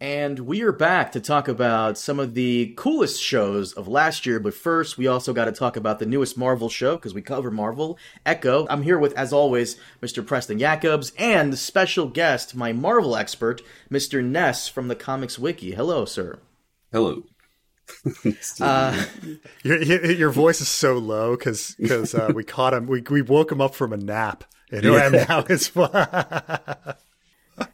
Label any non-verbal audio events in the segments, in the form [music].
And we are back to talk about some of the coolest shows of last year. But first, we also got to talk about the newest Marvel show because we cover Marvel, Echo. I'm here with, as always, Mr. Preston Jacobs and the special guest, my Marvel expert, Mr. Ness from the Comics Wiki. Hello, sir. Hello. [laughs] Uh, Your, your your voice is so low because because uh, we caught him. We we woke him up from a nap, and Yeah. [laughs] now it's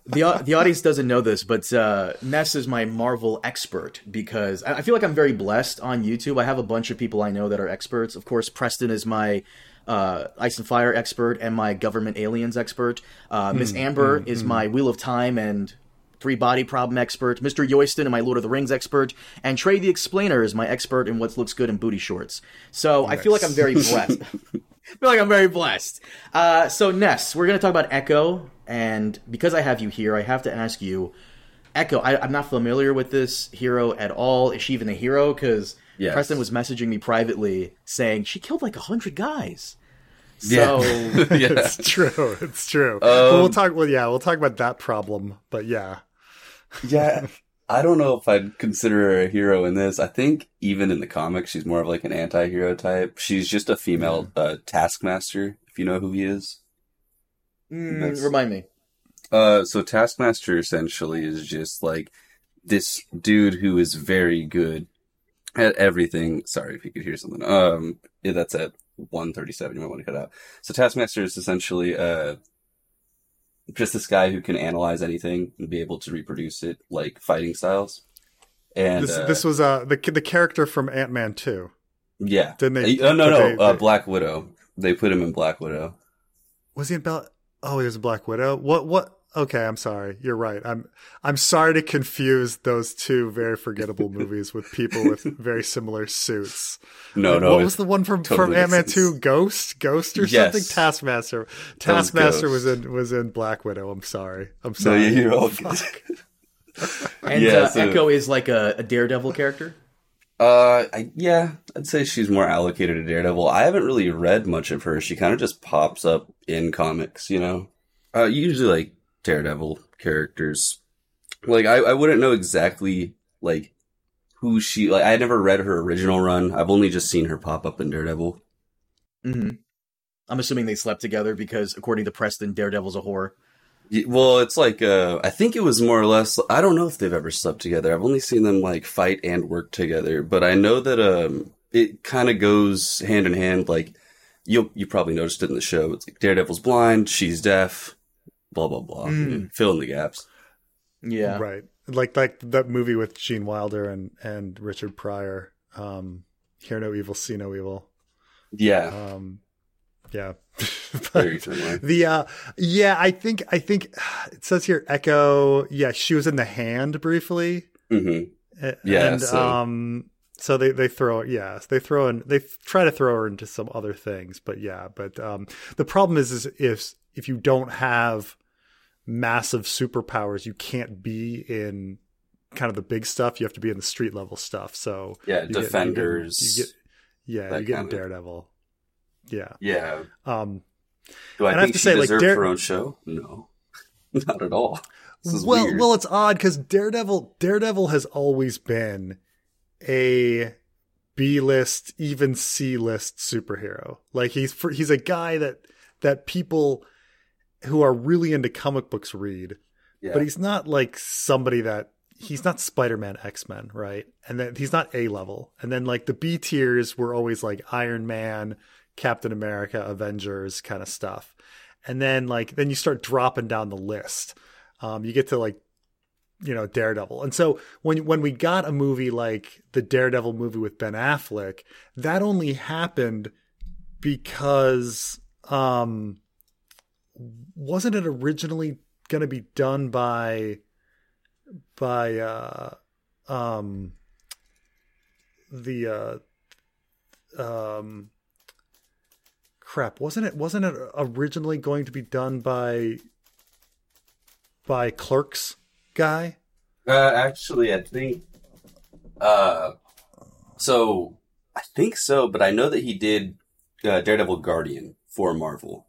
the the audience doesn't know this, but uh, Ness is my Marvel expert because I I feel like I'm very blessed on YouTube. I have a bunch of people I know that are experts. Of course, Preston is my uh, Ice and Fire expert and my Government Aliens expert. Uh, Miss Amber is my Wheel of Time and Three Body Problem expert. Mr. Yoyston and my Lord of the Rings expert, and Trey the Explainer is my expert in what looks good in booty shorts. So I feel like I'm very blessed. [laughs] I feel like I'm very blessed. Uh, so Ness, we're gonna talk about Echo, and because I have you here, I have to ask you, Echo. I, I'm not familiar with this hero at all. Is she even a hero? Because Yes. Preston was messaging me privately saying she killed like a hundred guys. Yeah. So [laughs] yeah. it's true. It's true. Um, But we'll talk. Well, yeah, we'll talk about that problem. But yeah, Yeah. [laughs] I don't know if I'd consider her a hero in this. I think even in the comics, she's more of like an anti-hero type. She's just a female uh, Taskmaster, if you know who he is. Mm, remind me. Uh, so Taskmaster essentially is just like this dude who is very good at everything. Sorry if you could hear something. Um, yeah, that's at 137. You might want to cut out. So Taskmaster is essentially, uh, just this guy who can analyze anything and be able to reproduce it like fighting styles. And, this uh, this was uh the the character from Ant Man two. yeah. Didn't they? Uh, no, no, they- uh, they- Black Widow. They put him in Black Widow. Was he in Bell? Oh, he was a Black Widow. What? What? Okay, I'm sorry. You're right. I'm I'm sorry to confuse those two very forgettable [laughs] movies with people with very similar suits. No, Like, no. What was the one from totally from Ant Man Two? Ghost, Ghost, or Yes. something? Taskmaster. That was Taskmaster was, in was in Black Widow. I'm sorry. I'm No, sorry. you're all good. And Yeah, uh, so- Echo is like a, a Daredevil character. Uh, I, yeah, I'd say she's more allocated to Daredevil. I haven't really read much of her. She kind of just pops up in comics, you know. Uh, usually like Daredevil characters. Like I, I wouldn't know exactly like who she like. I never read her original run. I've only just seen her pop up in Daredevil. hmm I'm assuming they slept together because, according to Preston, Daredevil's a whore. Y- Well, it's like uh, I think it was more or less. I don't know if they've ever slept together. I've only seen them like fight and work together, but I know that um, it kind of goes hand in hand. Like you, you probably noticed it in the show. It's like Daredevil's blind, she's deaf, blah blah blah. Mm. Fill in the gaps. Yeah. Right. Like like that movie with Gene Wilder and and Richard Pryor. Um, Hear no evil, see no evil. Yeah, Um, yeah. [laughs] The uh yeah, I think I think it says here Echo, yeah, she was in the hand briefly. hmm Yeah, And so- um so they they throw yeah, they throw in they try to throw her into some other things, but yeah, but um the problem is is if if you don't have massive superpowers, you can't be in kind of the big stuff, you have to be in the street level stuff. So Yeah, you get- you get- defenders. you get, yeah, you get in Daredevil. Yeah. yeah. Um Do I And I have to she say, like, Dare- her own show? No, [laughs] not at all. Well, weird. well, it's odd because Daredevil, Daredevil has always been a B list, even C list superhero. Like he's for, he's a guy that that people who are really into comic books read, yeah. but he's not like somebody that he's not Spider Man, X Men, right? And then he's not A level. And then like the B tiers were always like Iron Man, Captain America, Avengers kind of stuff. And then like then you start dropping down the list. Um, you get to like you know Daredevil. And so when when we got a movie like the Daredevil movie with Ben Affleck, that only happened because um wasn't it originally going to be done by by uh um the uh um crap wasn't it wasn't it originally going to be done by by clerks guy Uh, actually, I think. Uh, so I think so, but I know that he did uh, Daredevil Guardian for Marvel.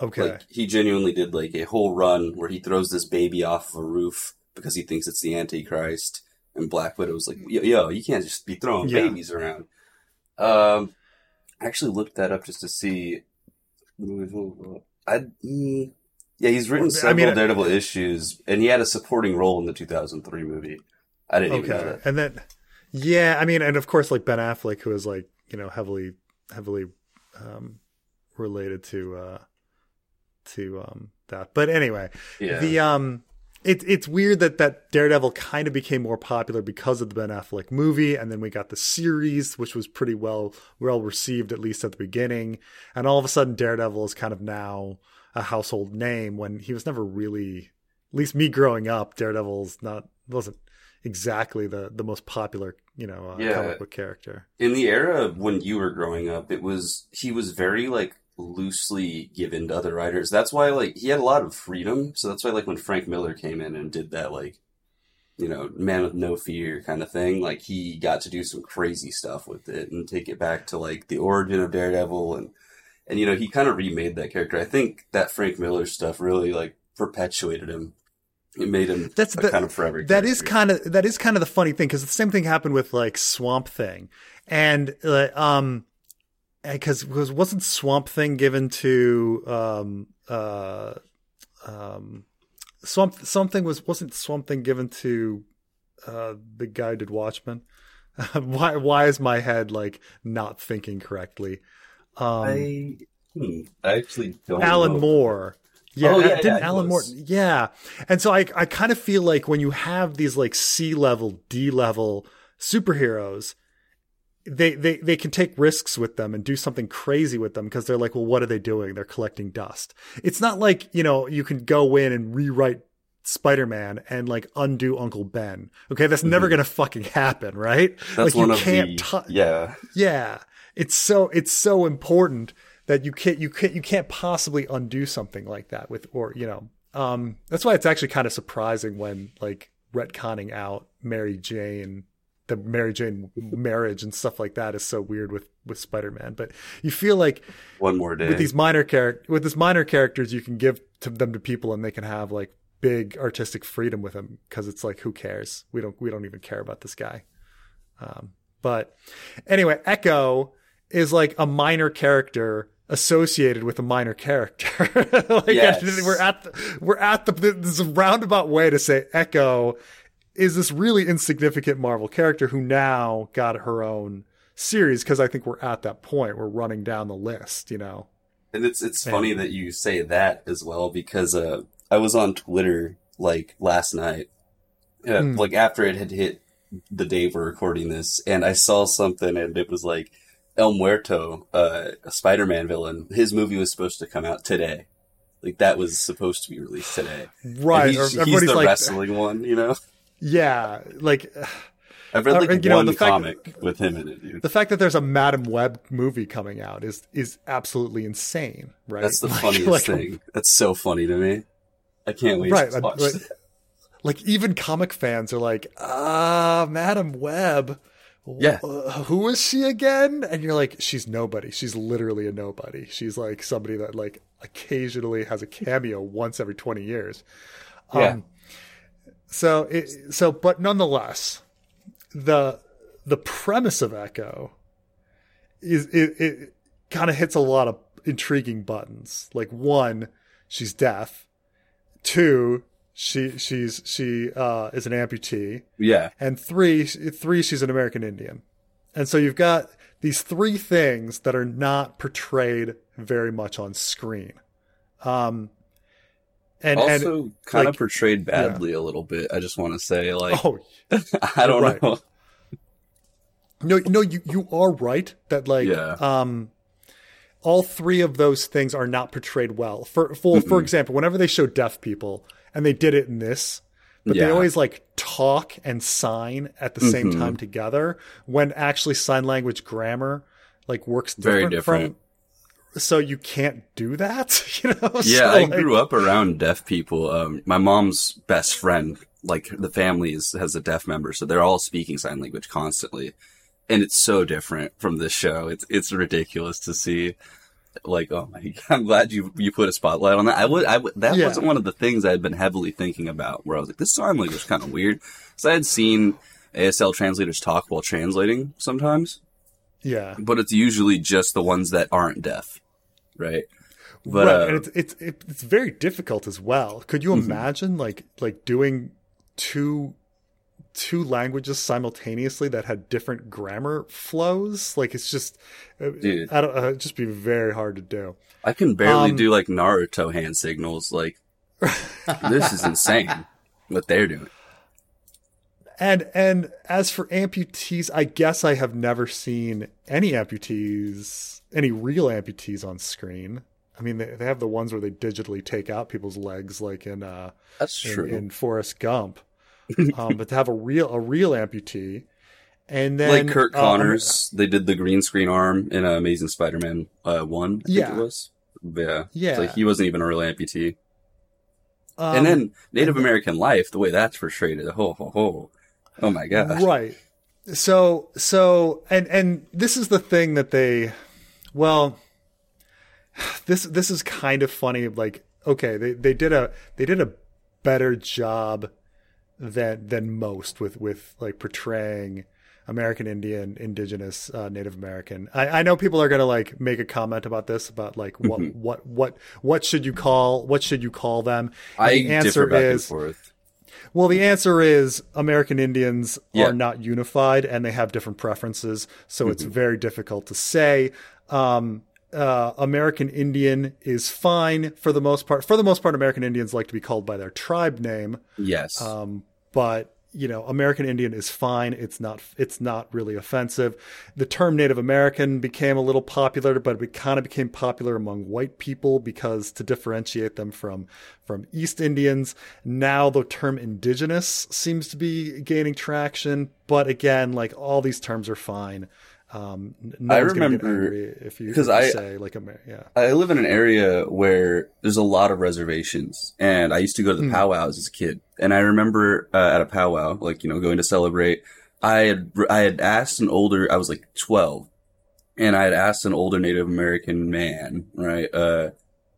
okay Like he genuinely did like a whole run where he throws this baby off of a roof because he thinks it's the Antichrist. And Black Widow's like, yo, yo you can't just be throwing Yeah. babies around. Um, I actually looked that up just to see. I, mm, yeah, he's written I several mean, uh, Daredevil issues, and he had a supporting role in the 2003 movie. I didn't even know that. and then yeah, I mean, and of course, like Ben Affleck, who is like you know heavily heavily um, related to uh, to um, that. But anyway, Yeah. the um, it, it's weird that that Daredevil kind of became more popular because of the Ben Affleck movie, and then we got the series, which was pretty well well received at least at the beginning, and all of a sudden Daredevil is kind of now a household name when he was never really, at least me growing up, Daredevil's not wasn't exactly the the most popular you know uh, Yeah. comic book character. in the era when you were growing up, it was he was very like loosely given to other writers. That's why like he had a lot of freedom. So that's why like when Frank Miller came in and did that like you know man with no fear kind of thing, like he got to do some crazy stuff with it and take it back to like the origin of Daredevil and and you know he kind of remade that character. I think that Frank Miller stuff really like perpetuated him. It made him That's the- kind of forever. That is kind of that is kind of the funny thing because the same thing happened with like Swamp Thing, and uh, um, because was wasn't Swamp Thing given to um uh um Swamp something was wasn't Swamp Thing given to uh the guy who did Watchmen? [laughs] why why is my head like not thinking correctly? Um, I, hmm, I actually don't. Alan know. Moore. Yeah, Oh, yeah, didn't yeah, Alan Moore? Yeah, and so I I kind of feel like when you have these like C level, D level superheroes, they they they can take risks with them and do something crazy with them because they're like, well, what are they doing? They're collecting dust. It's not like you know you can go in and rewrite Spider-Man and like undo Uncle Ben. Okay, that's never Mhm. gonna fucking happen, right? That's like one you of can't the tou- yeah. yeah, it's so it's so important that you can't you can't you can't possibly undo something like that with or you know um that's why it's actually kind of surprising when like retconning out Mary Jane the Mary Jane marriage and stuff like that is so weird with with Spider-Man but you feel like One more day. with these minor character with these minor characters you can give to them to people and they can have like big artistic freedom with them because it's like who cares we don't we don't even care about this guy um, but anyway echo is like a minor character associated with a minor character [laughs] like Yes. we're at the, we're at the this roundabout way to say echo is this really insignificant marvel character who now got her own series because i think we're at that point we're running down the list you know And it's it's Yeah. funny that you say that as well because uh, I was on Twitter like last night, uh, Hmm. like after it had hit the day we're recording this, and I saw something and it was like El Muerto, uh, a Spider-Man villain. His movie was supposed to come out today. Like that was supposed to be released today. And right he's, he's everybody's the like wrestling one, you know. Yeah like [sighs] I've read Uh, like you know, one the fact- comic with him in it, dude. the fact that there's a Madam Web movie coming out is is absolutely insane, right? That's the Like- [laughs] funniest like, thing. That's so funny to me. I can't wait Right, to watch like- it. [laughs] Like even comic fans are like, ah, Madam Web. Yeah. Uh, who is she again? And you're like, she's nobody. She's literally a nobody. She's like somebody that like occasionally has a cameo once every 20 years. Yeah. So it, so but nonetheless, the the premise of Echo is it, it kind of hits a lot of intriguing buttons. Like one, she's deaf. Two, she she's she uh, is an amputee, Yeah. and three three she's an American Indian. And so you've got these three things that are not portrayed very much on screen. Um, and and also kind of portrayed badly a little bit. I just want to say, like, oh [laughs] I don't right. know. No, no, you you are right that like Yeah. um all three of those things are not portrayed well. For for for example, whenever they show deaf people and they did it in this, but they always like talk and sign at the same Mhm. time together when actually sign language grammar like works Very different different. from so you can't do that, [laughs] you know? Yeah, So, I like- grew up around deaf people. Um, my mom's best friend, like the family is, has a deaf member, so they're all speaking sign language constantly, and it's so different from this show. It's it's ridiculous to see. like, oh my, God, [laughs] I'm glad you you put a spotlight on that. I would, I would, that Yeah. wasn't one of the things I had been heavily thinking about. Where I was like, this sign language is kind of weird. So I had seen ASL translators talk while translating sometimes, Yeah. but it's usually just the ones that aren't deaf, right? But right, uh, and it's it's it's very difficult as well. Could you Mm-hmm. imagine like like doing two two languages simultaneously that had different grammar flows? Like it's just uh, Dude. I don't uh, it'd just be very hard to do. I can barely Um, do like Naruto hand signals. Like, this is insane what they're doing. And and as for amputees, I guess I have never seen any amputees, any real amputees on screen. I mean, they, they have the ones where they digitally take out people's legs, like in uh, That's in, true. in Forrest Gump. [laughs] um, but to have a real a real amputee, and then like Kurt uh, Connors, they did the green screen arm in uh, Amazing Spider-Man uh, one. I think Yeah. it was. Yeah, Yeah. He wasn't even a real amputee. um, and then Native American life, the way that's portrayed, ho ho ho, oh my gosh, right. So so and and this is the thing that they, well, this this is kind of funny. Like okay, they they did a they did a better job than than most with with like portraying American Indian, Indigenous, uh, Native American. I, I know people are gonna like make a comment about this about like what Mm-hmm. what what what should you call what should you call them? And I the answer is. Well, the answer is American Indians Yeah. are not unified and they have different preferences, so it's Mm-hmm. very difficult to say. Um, uh, American Indian is fine for the most part. For the most part, American Indians like to be called by their tribe name, Yes, um, but you know, American Indian is fine. It's not. It's not really offensive. The term Native American became a little popular, but it kind of became popular among white people because to differentiate them from from East Indians. Now the term Indigenous seems to be gaining traction, but again, like all these terms are fine. Um, no I one's gonna get remember- if you, because I- say like Amer- yeah. I live in an area where there's a lot of reservations, and I used to go to the Hmm. powwows as a kid. And I remember uh, at a powwow, like you know, going to celebrate. I had I had asked an older, I was like 12, and I had asked an older Native American man, right, uh,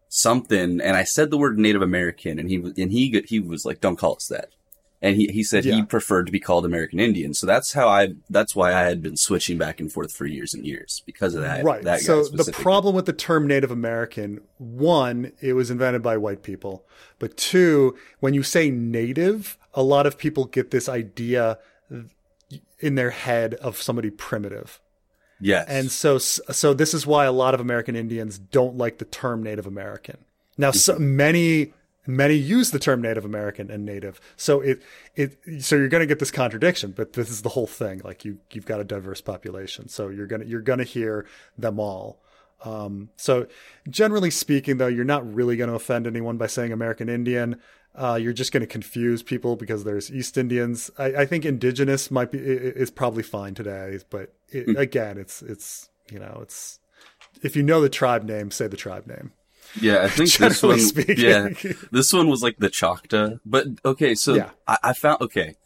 something, and I said the word Native American, and he and he he was like, "Don't call us that." And he, he said he preferred to be called American Indian. So that's how I, that's why I had been switching back and forth for years and years because of that. right. That so the problem with the term Native American, one, it was invented by white people, but two, when you say native, a lot of people get this idea in their head of somebody primitive. Yes. And so, so this is why a lot of American Indians don't like the term Native American. Now, so mm-hmm. many, many use the term Native American and Native. So it, it, so you're going to get this contradiction, but this is the whole thing. Like you, you've got a diverse population. So you're going to, you're going to hear them all. Um, so generally speaking, though, you're not really going to offend anyone by saying American Indian. Uh, you're just going to confuse people because there's East Indians. I, I think indigenous might be is probably fine today, but it, again, it's it's you know it's if you know the tribe name, say the tribe name. Yeah, I think this one. speaking. Yeah, [laughs] this one was like the Choctaw. But okay, so Yeah. I, I found okay.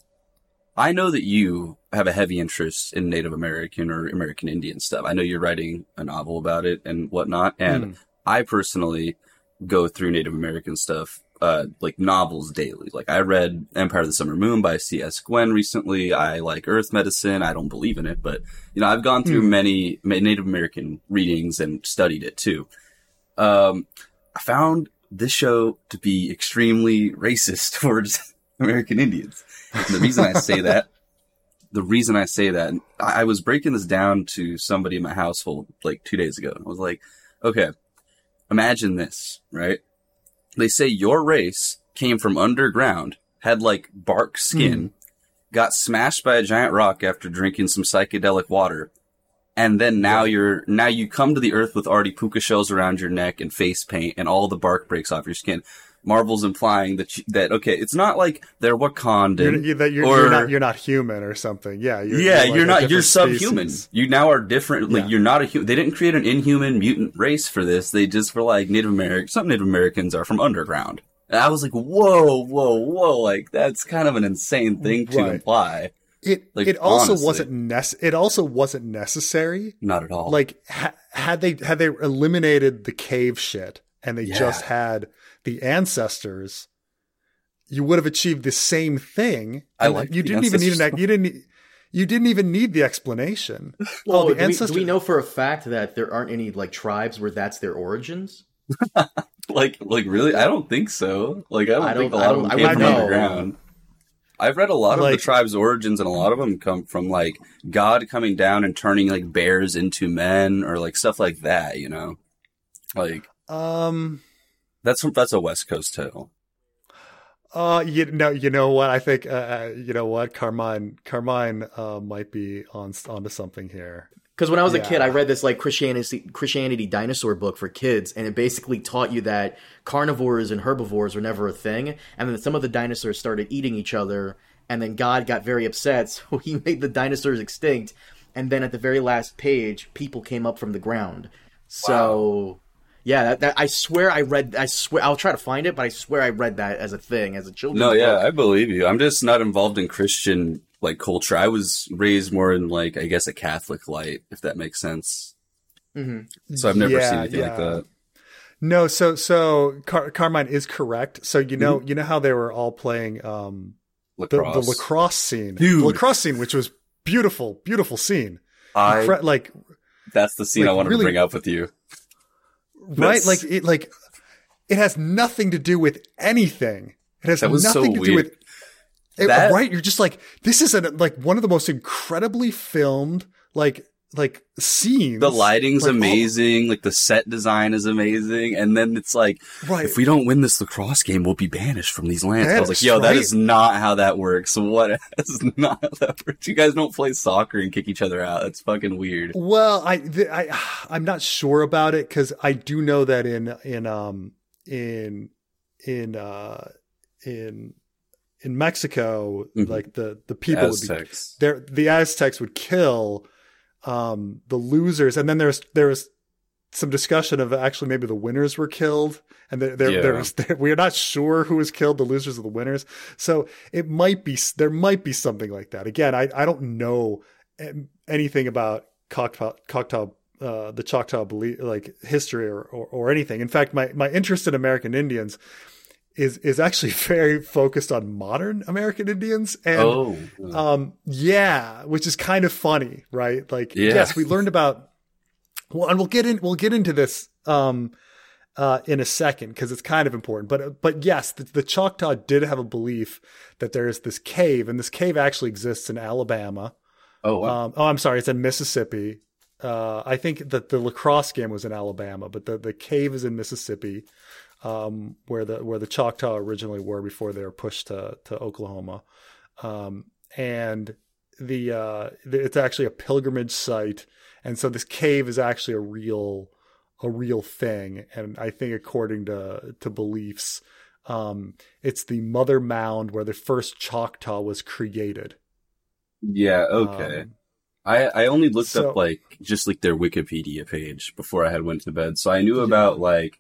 I know that you have a heavy interest in Native American or American Indian stuff. I know you're writing a novel about it and whatnot, and Hmm. I personally go through Native American stuff, uh, like novels daily. Like I read Empire of the Summer Moon by C.S. Gwynne recently. I like Earth Medicine. I don't believe in it, but you know, I've gone through Hmm. many Native American readings and studied it too. Um, I found this show to be extremely racist [laughs] towards American Indians. And the reason I say that, [laughs] the reason I say that, I I was breaking this down to somebody in my household like two days ago. I was like, okay, imagine this, right? They say your race came from underground, had like bark skin, got smashed by a giant rock after drinking some psychedelic water, and then now you're now you come to the earth with already puka shells around your neck and face paint, and all the bark breaks off your skin. Marvel's implying that you, that okay, it's not like they're Wakandan. You're, you- that you're, or you're not you're not human or something. Yeah, you're, yeah, like you're not. You're subhuman. species. You now are different. Like Yeah. you're not a human. They didn't create an inhuman mutant race for this. They just were like Native American. Some Native Americans are from underground. And I was like, whoa, whoa, whoa! Like that's kind of an insane thing to Right. imply. It Like, it also honestly. wasn't nec- it also wasn't necessary. Not at all. Like ha- had they had they eliminated the cave shit and they Yeah. just had the ancestors, you would have achieved the same thing. I like you the didn't even need an ex- you didn't you didn't even need the explanation. [laughs] Well, oh, the do, we, do we know for a fact that there aren't any like tribes where that's their origins? [laughs] like, like really? I don't think so. Like, I don't, I think a don't- I lot of don't- them came wouldn't from know. underground. I've read a lot of the tribe's origins, and a lot of them come from like God coming down and turning like bears into men, or like stuff like that. You know, like Um. that's that's a West Coast tale. Uh, you know, you know what? I think, uh, uh, you know what? Carmine, Carmine, uh, might be on onto something here. Because when I was a kid, I read this like Christianity Christianity dinosaur book for kids, and it basically taught you that carnivores and herbivores were never a thing, and then some of the dinosaurs started eating each other, and then God got very upset, [laughs] so he made the dinosaurs extinct, and then at the very last page, people came up from the ground. So, yeah, that, that I swear I read. I swear I'll try to find it, but I swear I read that as a thing as a children's No, yeah, book. I believe you. I'm just not involved in Christian like culture. I was raised more in like I guess a Catholic light, if that makes sense. Mm-hmm. So I've never Yeah, seen anything like that. No, so so Car- Carmine is correct. So you know, Mm-hmm. you know how they were all playing um the, Lacrosse. the lacrosse scene, Dude. the lacrosse scene, which was beautiful, beautiful scene. I, Incre- like that's the scene like, I wanted really- to bring up with you. right, That's- like it, like it has nothing to do with anything. It has was so nothing to do weird. It, That- right, you're just like this is an, like one of the most incredibly filmed like like scenes. The lighting's Like, oh, amazing, like the set design is amazing, and then it's like, right. if we don't win this lacrosse game, we'll be banished from these lands. I was like, yo, that right? is not how that works. What? [laughs] That's not how that works. You guys don't play soccer and kick each other out. That's fucking weird. Well, I, th- I I'm not sure about it because I do know that in in um in in uh in in Mexico, Mhm. like the the people would be Aztecs. the Aztecs would kill um the losers, and then there's there was some discussion of actually maybe the winners were killed, and there there, Yeah. [laughs] there was we're not sure who was killed, the losers or the winners. So it might be there might be something like that. Again, I I don't know anything about Choctaw Choctaw. Uh, the Choctaw belief, like history or, or, or anything. In fact, my, my interest in American Indians is is actually [laughs] very focused on modern American Indians, and oh, um, yeah, which is kind of funny, right? Like, Yeah. yes, we learned about. Well, and we'll get in. We'll get into this um, uh, in a second because it's kind of important. But but yes, the, the Choctaw did have a belief that there's this cave, and this cave actually exists in Alabama. oh, wow. Um, oh, I'm sorry, it's in Mississippi. Uh, I think that the lacrosse game was in Alabama, but the, the cave is in Mississippi, um, where the where the Choctaw originally were before they were pushed to to Oklahoma, um, and the, uh, the it's actually a pilgrimage site, and so this cave is actually a real a real thing, and I think according to to beliefs, um, it's the mother mound where the first Choctaw was created. yeah, okay. Um, I, I only looked so- up like just like their Wikipedia page before I had went to bed. So I knew Yeah. about like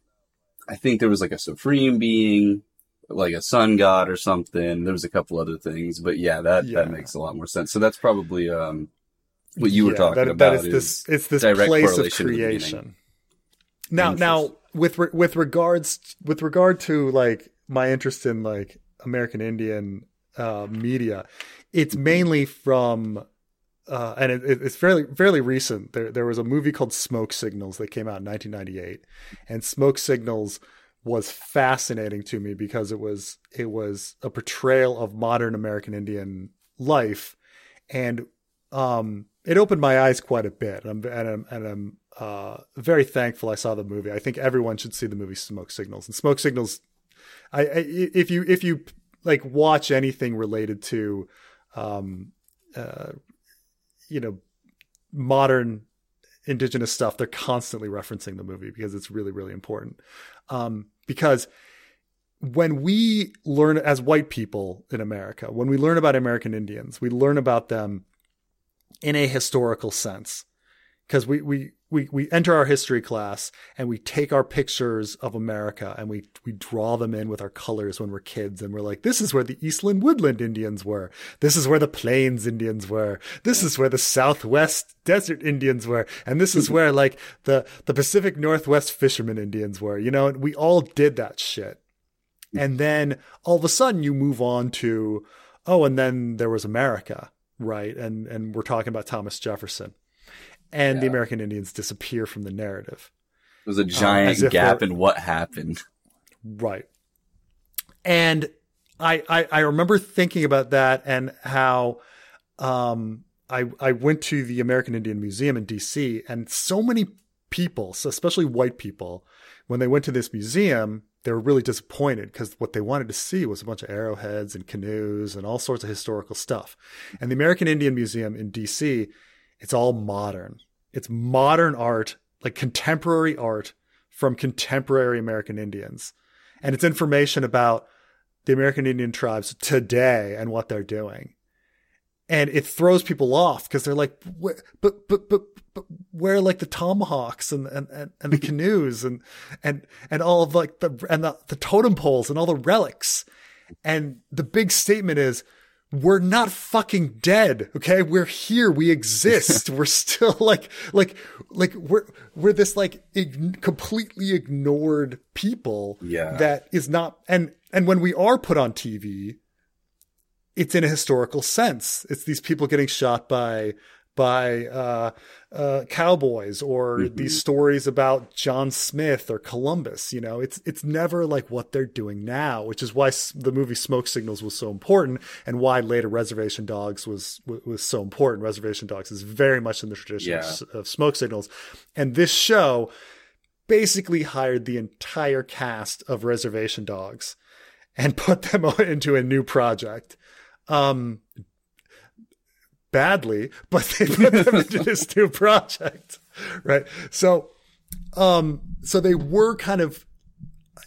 I think there was like a supreme being, like a sun god or something. There was a couple other things, but yeah, that Yeah. that makes a lot more sense. So that's probably um what you were talking that- about That is, is this. It's this place of correlation to the beginning. creation. Now, now with re- with regards with regard to like my interest in like American Indian uh, media, it's mainly from. Uh, and it, it- it's fairly fairly recent. There there was a movie called Smoke Signals that came out in 1998, and Smoke Signals was fascinating to me because it was it was a portrayal of modern American Indian life, and um, it opened my eyes quite a bit. And I'm, and I'm, and I'm uh, very thankful I saw the movie. I think everyone should see the movie Smoke Signals. And Smoke Signals, I, I if you if you like watch anything related to, um, uh, you know, modern indigenous stuff, they're constantly referencing the movie because it's really really important. Um, because when we learn as white people in America, when we learn about American Indians, we learn about them in a historical sense because we we we we enter our history class and we take our pictures of America and we we draw them in with our colors when we're kids and we're like this is where the Eastern Woodland Indians were. This is where the Plains Indians were. This is where the Southwest Desert Indians were. And this is where like the the Pacific Northwest Fishermen Indians were you know? And we all did that shit. And then all of a sudden you move on to oh and then there was America right? And and we're talking about Thomas Jefferson and the American Indians disappear from the narrative. There's a giant if gap in what happened. Right. And I, I I remember thinking about that and how um I I went to the American Indian Museum in DC and so many people, so especially white people, when they went to this museum, they were really disappointed because what they wanted to see was a bunch of arrowheads and canoes and all sorts of historical stuff. And the American Indian Museum in DC, it's all modern. It's modern art, like contemporary art from contemporary American Indians. And it's information about the American Indian tribes today and what they're doing. And it throws people off because they're like, but, but, but, but where like the tomahawks and, and, and, and the [laughs] canoes and, and, and all of like the, and the, the totem poles and all the relics. And the big statement is, we're not fucking dead. Okay. We're here. We exist. [laughs] we're still like, like, like we're, we're this like ig- completely ignored people Yeah. that is not, and, and when we are put on TV, it's in a historical sense. It's these people getting shot by, by, uh, uh, cowboys or Mhm. these stories about John Smith or Columbus. You know, it's, it's never like what they're doing now, which is why the movie Smoke Signals was so important and why later Reservation Dogs was, was, so important. Reservation Dogs is very much in the tradition of Yeah. of Smoke Signals. And this show basically hired the entire cast of Reservation Dogs and [laughs] put them [laughs] into a new project. Um, badly, but they put them [laughs] into this new project, right? So, um, so they were kind of,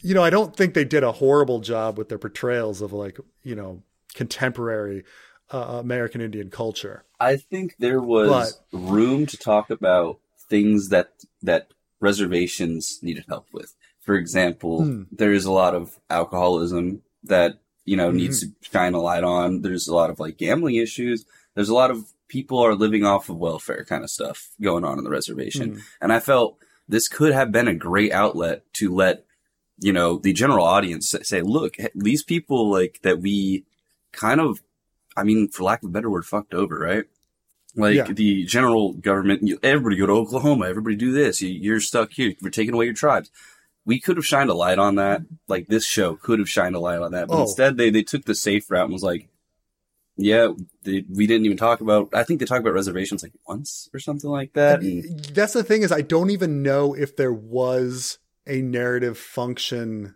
you know, I don't think they did a horrible job with their portrayals of like, you know, contemporary uh, American Indian culture. I think there was room to talk about things that that reservations needed help with. For example, Hmm. there is a lot of alcoholism that you know needs to shine a light on. There's a lot of like gambling issues. There's a lot of people are living off of welfare kind of stuff going on in the reservation. Hmm. And I felt this could have been a great outlet to let you know the general audience say- look, these people like that we kind of, I mean, for lack of a better word, fucked over, right? Like Yeah. the general government, everybody go to Oklahoma, everybody do this. You, you're stuck here. We're taking away your tribes. We could have shined a light on that. Like this show could have shined a light on that, but Oh. instead they they took the safe route and was like, yeah, they, we didn't even talk about. I think they talked about reservations like once or something like that. And That's the thing is I don't even know if there was a narrative function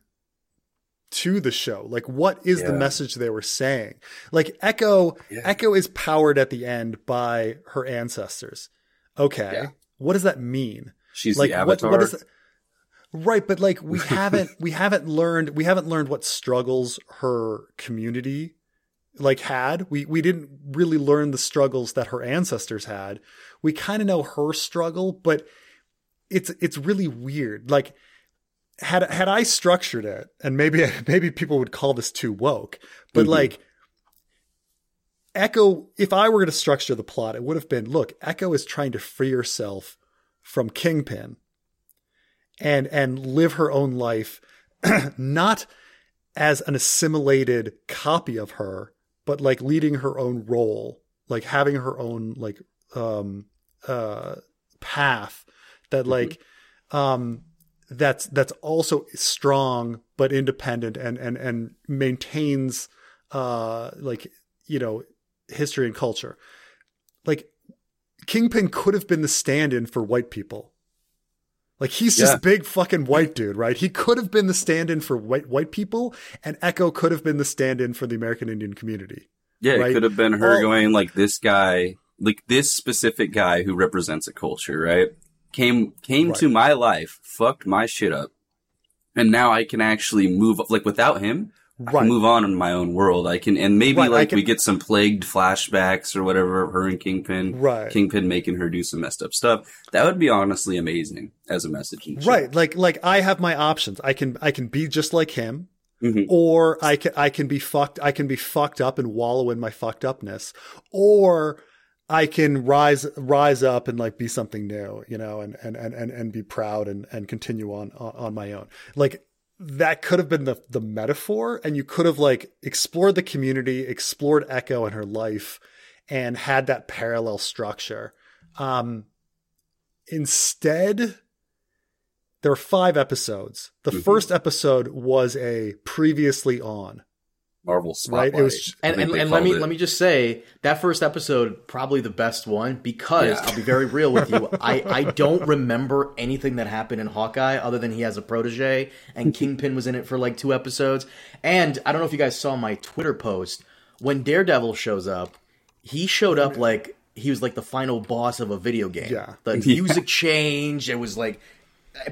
to the show. Like what is the message they were saying? Like Echo Yeah. Echo is powered at the end by her ancestors. Okay. Yeah. What does that mean? she's like the what, avatar. what is that? Right, but like we [laughs] haven't we haven't learned we haven't learned what struggles her community like had. We we didn't really learn the struggles that her ancestors had. We kind of know her struggle, but it's it's really weird. Like had had I structured it, and maybe [laughs] maybe people would call this too woke, but Mhm. like Echo, if I were going to structure the plot, it would have been look, Echo is trying to free herself from Kingpin and and live her own life [clears throat] not as an assimilated copy of her, but like leading her own role, like having her own like um uh path that like um that's that's also strong but independent and and and maintains uh like you know history and culture. Like kingpin could have been the stand-in for white people like he's just Yeah. big fucking white dude right he could have been the stand-in for white white people and echo could have been the stand-in for the american indian community Yeah, right? it could have been her All- going like this guy, like this specific guy who represents a culture, right? Came came Right. to my life, fucked my shit up, and now I can actually move. Like without him, I Right. can move on in my own world. I can, and maybe Right, like can- we get some plagued flashbacks or whatever of her and Kingpin. Right. Kingpin making her do some messed up stuff. That would be honestly amazing as a message. Right. Like like I have my options. I can I can be just like him. Mhm. Or I can I can be fucked I can be fucked up and wallow in my fucked upness. Or I can rise rise up and like be something new, you know, and and and and, and be proud and and continue on on on my own. Like that could have been the the metaphor and you could have like explored the community, explored Echo and her life and had that parallel structure. Um instead there are five episodes. The Mhm. first episode was a previously on, Marvel Spotlight. right? It was And, and, and let me it. let me just say that first episode probably the best one because Yeah. I'll be very real with you. [laughs] I, I don't remember anything that happened in Hawkeye other than he has a protege and Kingpin was in it for like two episodes. And I don't know if you guys saw my Twitter post when Daredevil shows up. He showed up like he was like the final boss of a video game. Yeah. the [laughs] music changed. It was like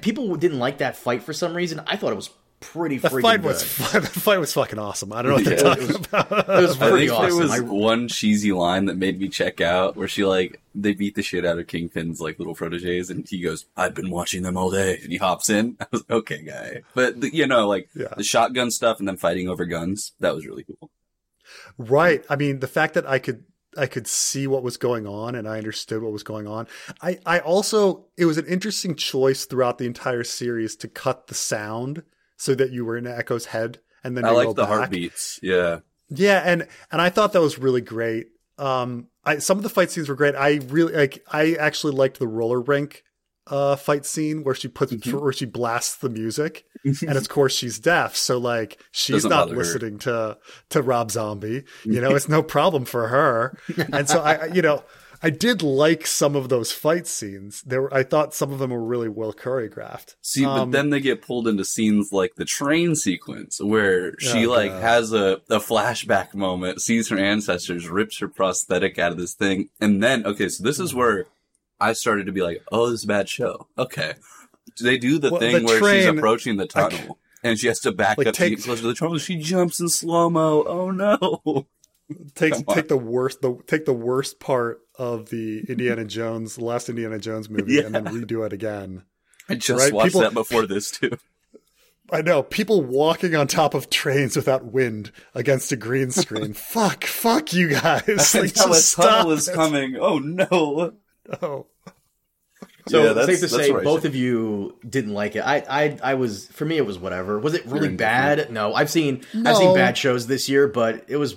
people didn't like that fight for some reason. I thought it was pretty the freaking fight good. was [laughs] the fight was fucking awesome. I don't know what they're Yeah, talking it was- about. it was [laughs] pretty awesome. there was I- one cheesy line that made me check out where she like they beat the shit out of Kingpin's like little proteges and he goes, "I've been watching them all day," and he hops in. [laughs] I was like, okay, guy. But the, you know, like Yeah. the shotgun stuff and then fighting over guns, that was really cool. Right. I mean, the fact that I could I could see what was going on and I understood what was going on. I I also it was an interesting choice throughout the entire series to cut the sound so that you were in Echo's head and then I like the back. heartbeats. Yeah, Yeah, and and I thought that was really great. Um, I some of the fight scenes were great. I really like. I actually liked the roller rink uh fight scene where she puts Mhm. where she blasts the music, [laughs] and of course she's deaf, so like she's Doesn't not bother her. listening to to Rob Zombie. You know, [laughs] it's no problem for her. And so I, I- you know, I did like some of those fight scenes. There, were, I thought some of them were really well choreographed. See, Um, but then they get pulled into scenes like the train sequence where she Oh, like God. has a, a flashback moment, sees her ancestors, rips her prosthetic out of this thing, and then okay, so this is where I started to be like, oh, this is a bad show. Okay, they do the Well, thing the where she's approaching the tunnel. And she has to back Like, up take- to get closer to the tunnel. She jumps in slow mo. Oh no! [laughs] take Come take the worst the take the worst part of the Indiana Jones the last Indiana Jones movie and then redo it again. I just Right, watched people- that before this too. [laughs] I know people walking on top of trains without wind against a green screen. [laughs] fuck, fuck you guys! [laughs] Like, Now a tunnel is it. coming. Oh no! No. So Yeah, that's- safe to say, both of you didn't like it. I, I, I was for me, it was whatever. Was it really bad? No, I've seen, I've seen bad shows this year, but it was.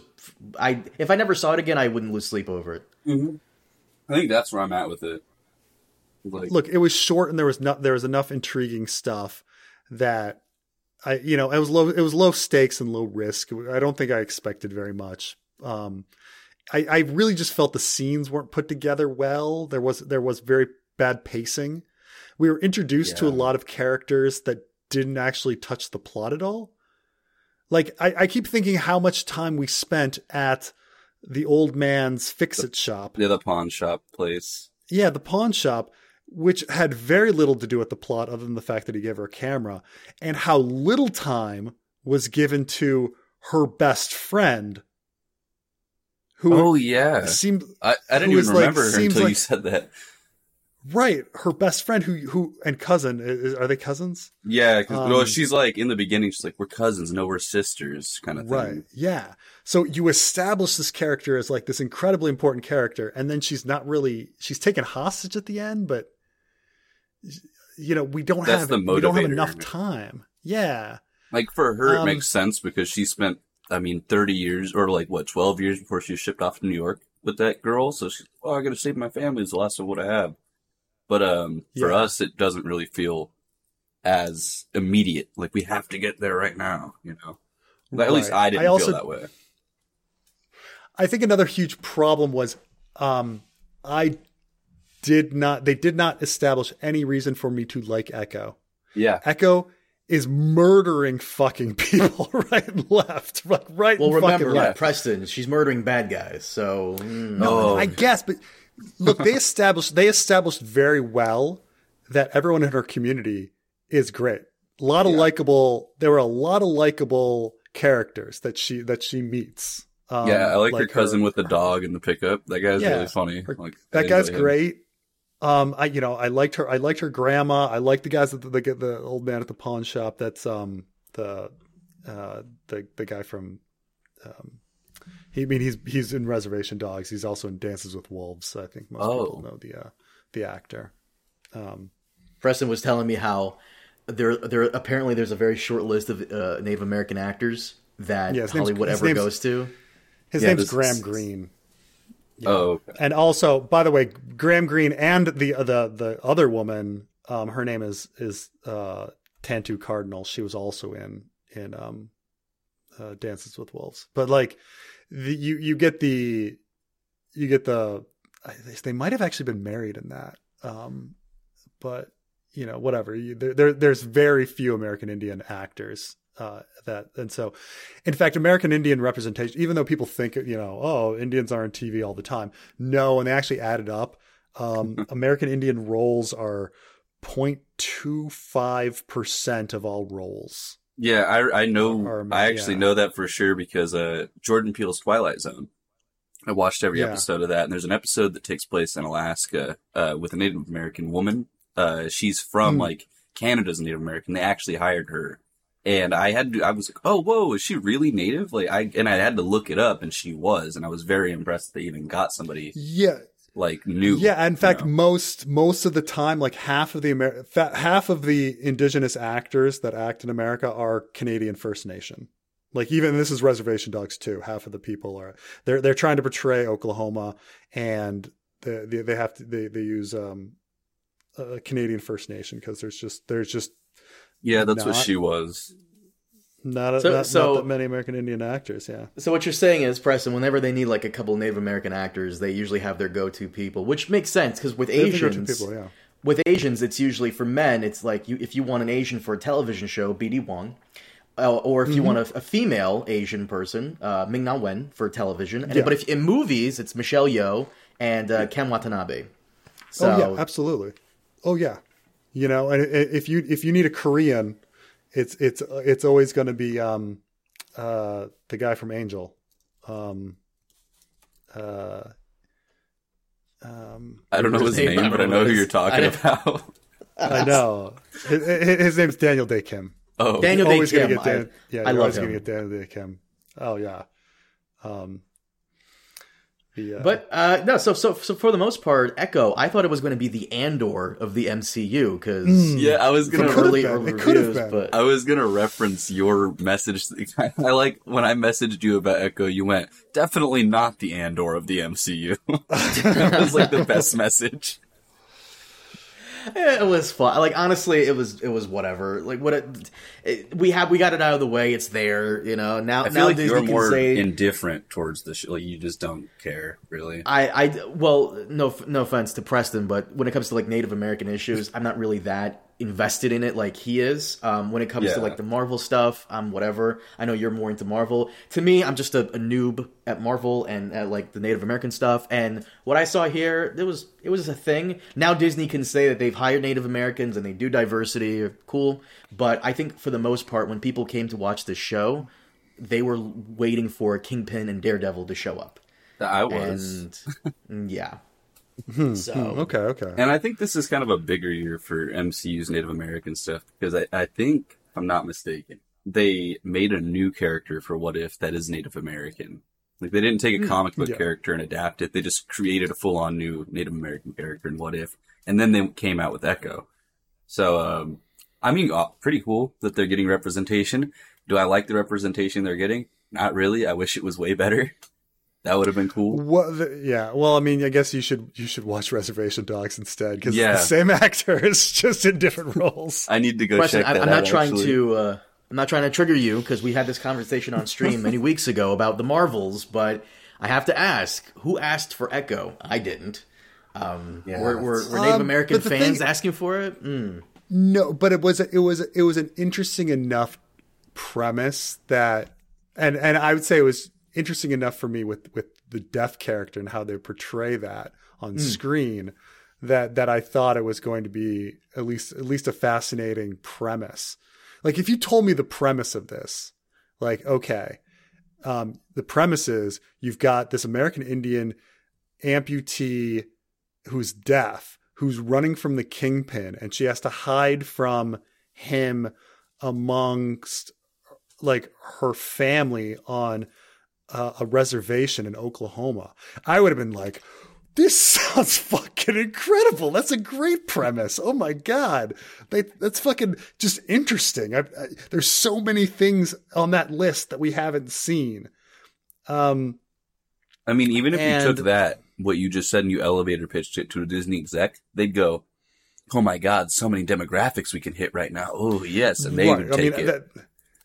I if I never saw it again, I wouldn't lose sleep over it. I think that's where I'm at with it. Like, Look, it was short and there was not there was enough intriguing stuff that I you know it was low it was low stakes and low risk. I don't think I expected very much. Um, I, I really just felt the scenes weren't put together well. There was there was very bad pacing. We were introduced to a lot of characters that didn't actually touch the plot at all. Like I, I keep thinking how much time we spent at the old man's fix it shop. Yeah, the pawn shop place. Yeah, the pawn shop, which had very little to do with the plot other than the fact that he gave her a camera, and how little time was given to her best friend, who Oh yeah, seemed I, I didn't even is, like, remember her until you said that. Right. Her best friend, who who and cousin, is, are they cousins? Yeah, because well, Um, she's like in the beginning, she's like, "We're cousins, no, we're sisters," kind of thing. Right. Yeah. So you establish this character as like this incredibly important character, and then she's not really she's taken hostage at the end, but you know we don't That's have we don't have enough time. Yeah. Like for her, Um, it makes sense because she spent, I mean, thirty years or like what, twelve years before she was shipped off to New York with that girl. So she's, oh, I got to save my family. It's the last of what I have. But um, for Yeah. us, it doesn't really feel as immediate. Like we have to get there right now. You know, Like, at least I didn't also, feel that way. I think another huge problem was um, I did not they did not establish any reason for me to like Echo. Yeah, Echo is murdering fucking [laughs] people right and left, like right Well, and fucking remember, left. Preston, she's murdering bad guys, so mm, No, Oh. I guess, but look, they established they established very well that everyone in her community is great. A lot of Yeah. likable. There were a lot of likable characters that she that she meets. Um, yeah, I like, her cousin with the dog and the pickup. That guy's Yeah. really funny. Her- like, that guy's great. Um, I you know I liked her. I liked her grandma. I liked the guys that the, the the old man at the pawn shop. That's um the uh the the guy from um he I mean he's he's in Reservation Dogs. He's also in Dances with Wolves. I think most Oh. people know the uh, the actor. Um, Preston was telling me how there there apparently there's a very short list of uh, Native American actors that Yeah, Hollywood ever goes to. his Yeah, name's Graham Greene. Oh, okay. And also, by the way, Graham Greene and the the the other woman, um, her name is is uh, Tantoo Cardinal. She was also in in um, uh, Dances with Wolves. But like, the, you you get the you get the they might have actually been married in that. Um, but you know, whatever. You, there, there there's very few American Indian actors uh, that, and so, in fact, American Indian representation, even though people think, you know, oh, Indians are on TV all the time, no, and they actually added up. Um, [laughs] American Indian roles are 0.25 percent of all roles. Yeah, I I know. Or- I actually yeah. know that for sure because uh, Jordan Peele's Twilight Zone. I watched every Yeah. episode of that, and there's an episode that takes place in Alaska uh, with a Native American woman. Uh, she's from Hmm. like Canada's Native American. They actually hired her, and I had to. I was like, oh, whoa, is she really Native? Like, I and I had to look it up, and she was, and I was very impressed that they even got somebody Yeah, like new. Yeah, in fact, you know? most most of the time, like half of the Amer- half of the indigenous actors that act in America are Canadian First Nation. Like even this is Reservation Dogs too. Half of the people are they're they're trying to portray Oklahoma, and they they, they have to they they use um, uh, Canadian First Nation because there's just there's just yeah, that's what she was. Not, a, So- not, so- not that many American Indian actors. Yeah, So what you're saying is, Preston, whenever they need like a couple Native American actors, they usually have their go-to people, which makes sense because with They have to go to Asians, people. Yeah, with Asians, it's usually for men. It's like you, if you want an Asian for a television show, BD Wong, uh, or if you Mm-hmm. want a, a female Asian person, uh, Ming Na Wen for television. And, Yeah. But if in movies, it's Michelle Yeoh and uh, Ken Watanabe. So oh yeah, absolutely. Oh yeah, you know, and if you if you need a Korean, it's it's it's always going to be um uh the guy from Angel, um uh um I don't know his His name, name, but I know know who you're talking don't- about. I know his, his his name's Daniel Dae Kim. oh, Daniel Dae Kim, Dan, yeah, I you're love always him. gonna get Daniel Dae Kim. Oh yeah, um, the, uh, But uh, no, so so so for the most part, Echo, I thought it was going to be the Andor of the MCU because Mm. yeah, I was gonna early, early reviews, but I was gonna reference your message. [laughs] I like when I messaged you about Echo. You went definitely not the Andor of the MCU. [laughs] that was like the best [laughs] message. Eh, it was fun. Like honestly, it was it was whatever. Like what it, it, we have, we got it out of the way. It's there, you know. Now I feel now like Disney you're more say. indifferent towards the show. Like you just don't care really. I, I, well, no, no offense to Preston, but when it comes to like Native American issues, I'm not really that invested in it like he is. Um, when it comes Yeah. to like the Marvel stuff, I'm whatever. I know you're more into Marvel. To me, I'm just a, a noob at Marvel and at like the Native American stuff. And what I saw here, it was it was a thing. Now Disney can say that they've hired Native Americans and they do diversity. Cool, but I think for the most part, when people came to watch this show, they were waiting for Kingpin and Daredevil to show up. I was, And [laughs] yeah. So okay, okay. and I think this is kind of a bigger year for MCU's Native American stuff because I, I think if I'm not mistaken, they made a new character for What If that is Native American. Like they didn't take a comic book yeah. character and adapt it; they just created a full-on new Native American character in What If, and then they came out with Echo. So, um, I mean, uh, pretty cool that they're getting representation. Do I like the representation they're getting? Not really. I wish it was way better. That would have been cool. What? The, yeah. Well, I mean, I guess you should you should watch Reservation Dogs instead because Yeah. the same actors [laughs] just in different roles. I need to go Preston, check I, that I'm out. not trying actually. to. Uh, I'm not trying to trigger you because we had this conversation on stream many [laughs] weeks ago about the Marvels, but I have to ask: Who asked for Echo? I didn't. Um, Yeah. were, were, were Native Um, American but the fans thing- asking for it? Mm. No, but it was it was it was an interesting enough premise that, and and I would say it was interesting enough for me with with the deaf character and how they portray that on screen that that I thought it was going to be at least at least a fascinating premise. Like if you told me the premise of this, like, okay, um, the premise is you've got this American Indian amputee who's deaf, who's running from the kingpin, and she has to hide from him amongst like her family on uh, a reservation in Oklahoma. I would have been like, this [laughs] sounds fucking incredible. That's a great premise. Oh my god, they, that's fucking just interesting. I, I, there's so many things on that list that we haven't seen. Um, I mean, even if And- you took that, what you just said, and you elevator pitched it to a Disney exec, they'd go, "Oh my God, so many demographics we can hit right now." Oh yes, and they right, would I take mean, it. that,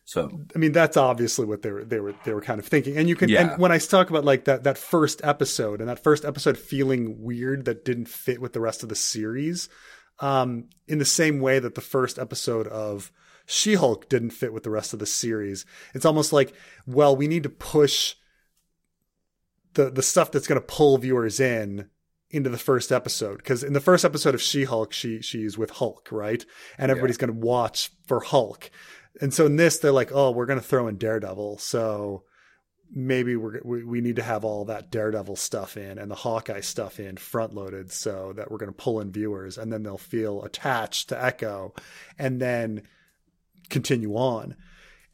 so I mean, that's obviously what they were they were they were kind of thinking. And you can Yeah. and when I talk about like that that first episode and that first episode feeling weird that didn't fit with the rest of the series, um, in the same way that the first episode of She-Hulk didn't fit with the rest of the series. It's almost like, well, we need to push the the stuff that's going to pull viewers in into the first episode because in the first episode of She-Hulk, she she's with Hulk, right? And everybody's going to watch for Hulk. And so in this, they're like, oh, we're going to throw in Daredevil. So maybe we're, we, we need to have all that Daredevil stuff in and the Hawkeye stuff in front loaded so that we're going to pull in viewers and then they'll feel attached to Echo and then continue on.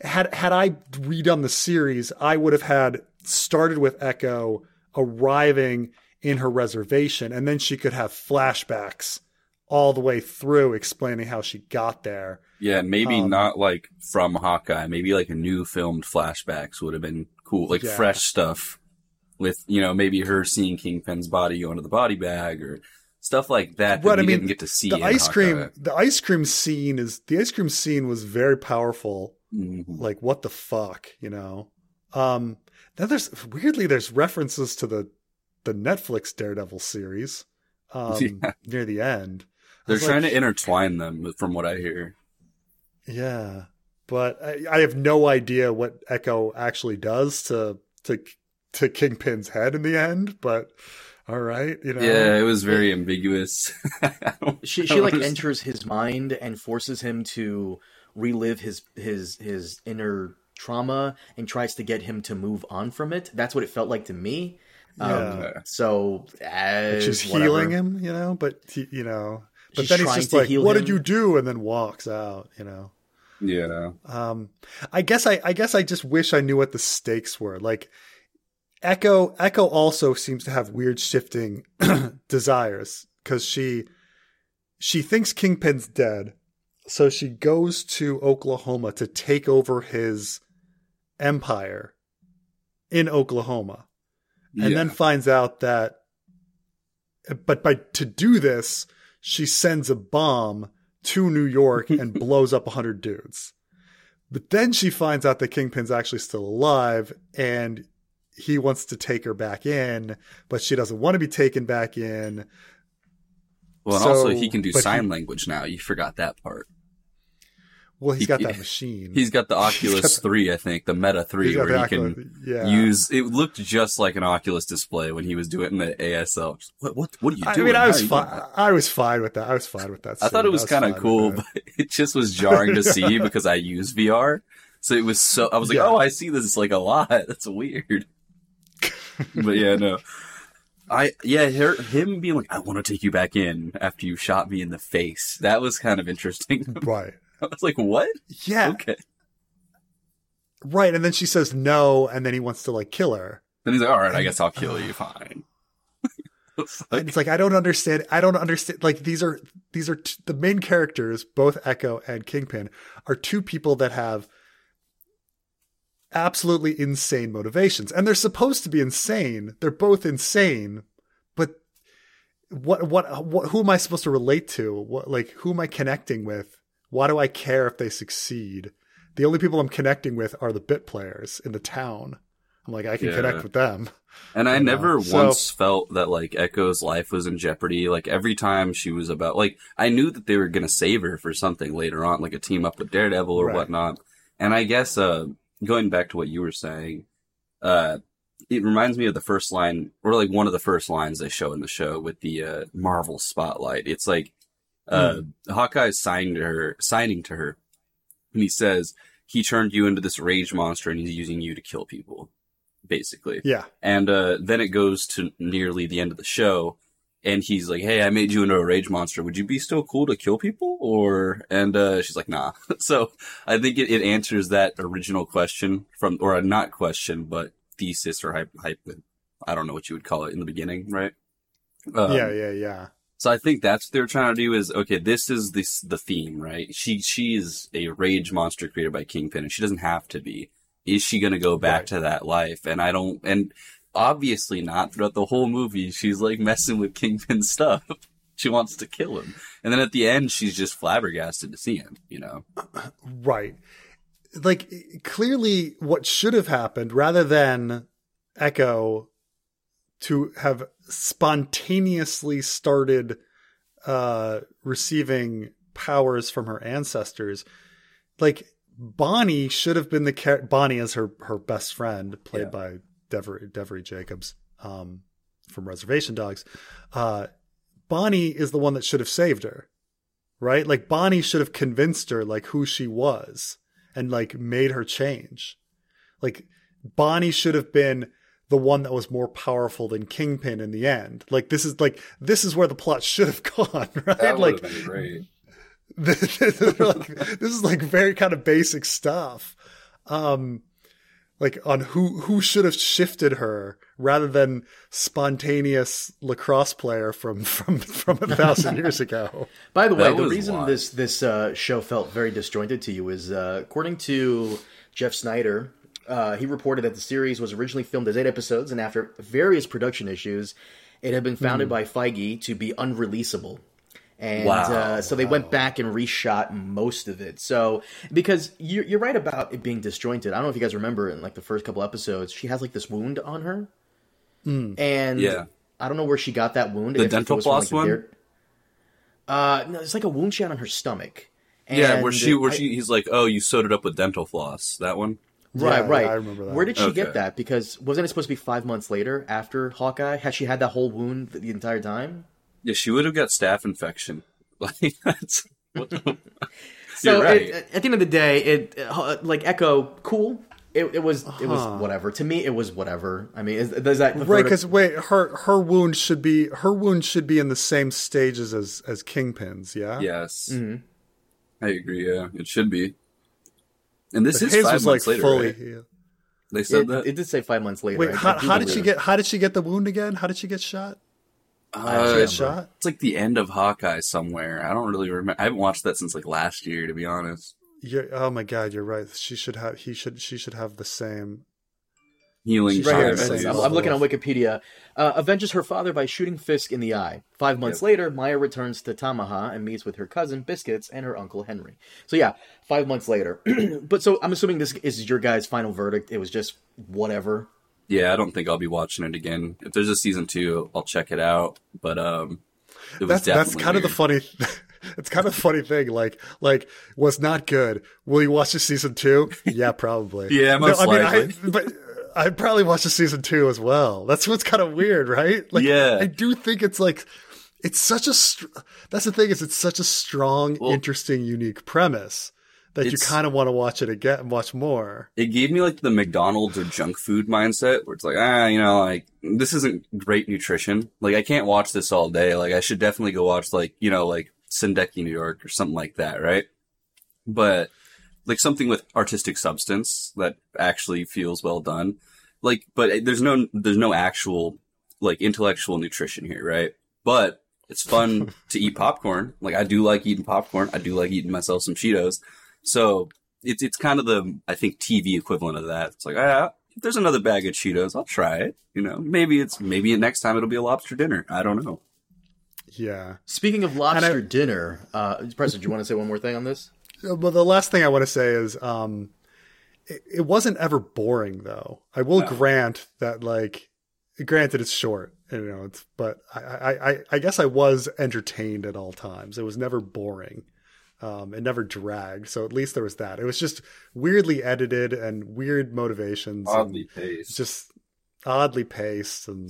Had, had I redone the series, I would have had started with Echo arriving in her reservation and then she could have flashbacks all the way through explaining how she got there. yeah, maybe Um, not like from Hawkeye. Maybe like a new filmed flashbacks would have been cool, like Yeah. fresh stuff with you know maybe her seeing Kingpin's body go into the body bag or stuff like that that I we mean, didn't get to see. the ice cream the ice cream scene is the ice cream scene was very powerful Mhm. like what the fuck you know um then there's weirdly there's references to the the netflix daredevil series [laughs] um Yeah. near the end They're trying like, to intertwine them, from what I hear. yeah but I, I have no idea what echo actually does to to to kingpin's head in the end but all right you know Yeah, it was very ambiguous. [laughs] She she like understand. enters his mind and forces him to relive his his his inner trauma and tries to get him to move on from it. That's what it felt like to me. Um, Yeah. so as she's whatever. healing him you know but he, you know but then he's just like what him. did you do and then walks out you know Yeah. Um, I guess I, I guess I just wish I knew what the stakes were. Like Echo, Echo also seems to have weird shifting [clears throat] desires because she, she thinks Kingpin's dead, so she goes to Oklahoma to take over his empire in Oklahoma, and Yeah. then finds out that, but by to do this, she sends a bomb to New York and [laughs] blows up a hundred dudes. But then she finds out that Kingpin's actually still alive and he wants to take her back in, but she doesn't want to be taken back in. Well, and So- also he can do sign he- language now. You forgot that part. Well, he's He- got that machine. He's got the [laughs] Oculus got 3, I think, the Meta 3, where he can yeah. use. It looked just like an Oculus display when he was doing the ASL. What? What? What are you doing? I mean, I was fine. I was fine with that. I was fine with that. I thought it was I kind of cool, but [laughs] it just was jarring to see [laughs] because I use VR. So it was so. I was like, Yeah. oh, I see this like a lot. That's weird. but yeah, no. I yeah, her, him being like, I want to take you back in after you shot me in the face. That was kind of interesting. right. [laughs] I was like, what? Yeah. Okay. Right. And then she says no, and then he wants to like kill her. Then he's like, all right, I guess I'll kill you. [sighs] Fine. [laughs] It's like, it's like I don't understand. I don't understand. Like these are these are t- the main characters, both Echo and Kingpin, are two people that have absolutely insane motivations, and they're supposed to be insane. They're both insane, but what what what? Who am I supposed to relate to? What like who am I connecting with? Why do I care if they succeed? The only people I'm connecting with are the bit players in the town. I'm like I can Yeah. connect with them. and I you know, never so- once felt that like Echo's life was in jeopardy. Like every time she was about, like I knew that they were gonna save her for something later on, like a team up with Daredevil or Right. whatnot. And I guess uh going back to what you were saying, uh it reminds me of the first line or like one of the first lines they show in the show with the uh Marvel spotlight. It's like uh Hmm. Hawkeye's signing to her signing to her and he says, he turned you into this rage monster and he's using you to kill people, basically. Yeah. And uh, then it goes to nearly the end of the show, and he's like, "Hey, I made you into a rage monster. Would you be still cool to kill people?" Or and uh, she's like, "Nah." [laughs] so I think it, it answers that original question from, or a not question, but thesis or hype, hype. I don't know what you would call it in the beginning, right? Um, yeah, yeah, yeah. So I think that's what they're trying to do is okay. This is this the theme, right? She she is a rage monster created by Kingpin, and she doesn't have to be. Is she going to go back Right. to that life? And I don't. And obviously not. Throughout the whole movie, she's like messing with Kingpin's stuff. [laughs] She wants to kill him, and then at the end, she's just flabbergasted to see him. You know? [clears throat] Right. Like clearly what should have happened rather than Echo to have spontaneously started uh receiving powers from her ancestors like Bonnie should have been the char- Bonnie is her her best friend played Yeah. by Devery Devery Jacobs um from Reservation Dogs uh Bonnie is the one that should have saved her right? Like Bonnie should have convinced her like who she was and like made her change. Like Bonnie should have been the one that was more powerful than Kingpin in the end. Like this is like this is where the plot should have [laughs] gone, right? like been great. this, [laughs] is like this is like very kind of basic stuff. Um like on who who should have shifted her rather than spontaneous lacrosse player from from from a thousand [laughs] years ago. By the way, That the reason wild. this this uh, show felt very disjointed to you is, uh, according to Jeff Sneider, uh, he reported that the series was originally filmed as eight episodes, and after various production issues, it had been founded by Feige to be unreleasable. And Wow. uh, so they went back and reshot most of it. So because you're, you're right about it being disjointed. I don't know if you guys remember in like the first couple episodes, she has like this wound on her, and Yeah. I don't know where she got that wound. The dental floss the one? beard- Uh, no, it's like a wound she had on her stomach. yeah, where she where I- she he's like, oh, you sewed it up with dental floss. That one. Right, Yeah, right. I remember that. Where did she Okay. get that? Because wasn't it supposed to be five months later after Hawkeye? Had she had that whole wound the entire time? Yeah, she would have got staph infection. [laughs] Like that's. What the, [laughs] So You're right. it, at the end of the day, it uh, like Echo, cool. It, it was it was Huh. whatever. To me, it was whatever. I mean, is, does that Right, because wait, her her wound should be her wound should be in the same stages as as Kingpin's, yeah. yes, Mm-hmm. I agree. Yeah, it should be. And this But is his five was like months later. fully. right? healed. They said it, that. it did say five months later. Wait, I- how, I how did she get? How did she get the wound again? How did she get shot? Uh, She get shot. It's like the end of Hawkeye somewhere. I don't really remember. I haven't watched that since like last year, to be honest. You're, oh my god, you're right. She should have. He should. She should have the same. Healing Right here, Fire it Fire says- Fire I'm, I'm looking on Wikipedia. Uh, avenges her father by shooting Fisk in the eye. Five months later, Maya returns to Tamaha and meets with her cousin Biscuits and her uncle Henry. So yeah, five months later. [clears throat] but so I'm assuming this is your guys' final verdict. It was just whatever. Yeah, I don't think I'll be watching it again. If there's a season two, I'll check it out. But um, it was That's that's definitely kind of the weird. funny. [laughs] it's kind of a funny thing. Like like was not good. Will you watch the season two? Yeah, probably. [laughs] Yeah, most I mean, likely. I, but I'd probably watch the season two as well. That's what's kind of weird, right? Like, Yeah. I do think it's like it's such a. Str- that's the thing is it's such a strong, Well, interesting, unique premise that you kind of want to watch it again and watch more. It gave me like the McDonald's or junk food mindset, where it's like, ah, you know, like this isn't great nutrition. Like I can't watch this all day. Like I should definitely go watch like you know like Synecdoche New York or something like that, right? But like something with artistic substance that actually feels well done. Like, but there's no there's no actual like intellectual nutrition here, right? But it's fun [laughs] to eat popcorn. Like I do like eating popcorn. I do like eating myself some Cheetos. So it's it's kind of the I think TV equivalent of that. It's like ah, if there's another bag of Cheetos, I'll try it. You know, maybe it's maybe next time it'll be a lobster dinner. I don't know. Yeah. Speaking of lobster dinner, uh, Preston, do you want to say one more thing on this? Well, the last thing I want to say is, um, it, it wasn't ever boring though. I will No. grant that, like, granted it's short, you know, it's, but I, I, I, I guess I was entertained at all times. It was never boring. Um, it never dragged. So at least there was that. It was just weirdly edited and weird motivations. and paced. just oddly paced and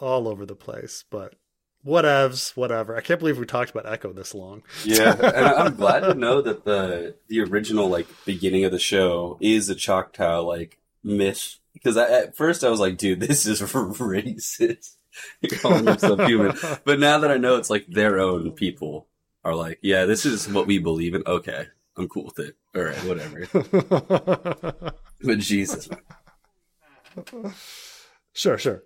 all over the place. But whatevs, whatever. I can't believe we talked about Echo this long. Yeah, [laughs] and I'm glad to know that the the original like beginning of the show is a Choctaw like myth. Because at first I was like, dude, this is [laughs] racist. calling himself human. But now that I know it's like their own people are like, yeah, this is what we believe in. Okay, I'm cool with it. All right, whatever. [laughs] but Jesus, Sure, sure.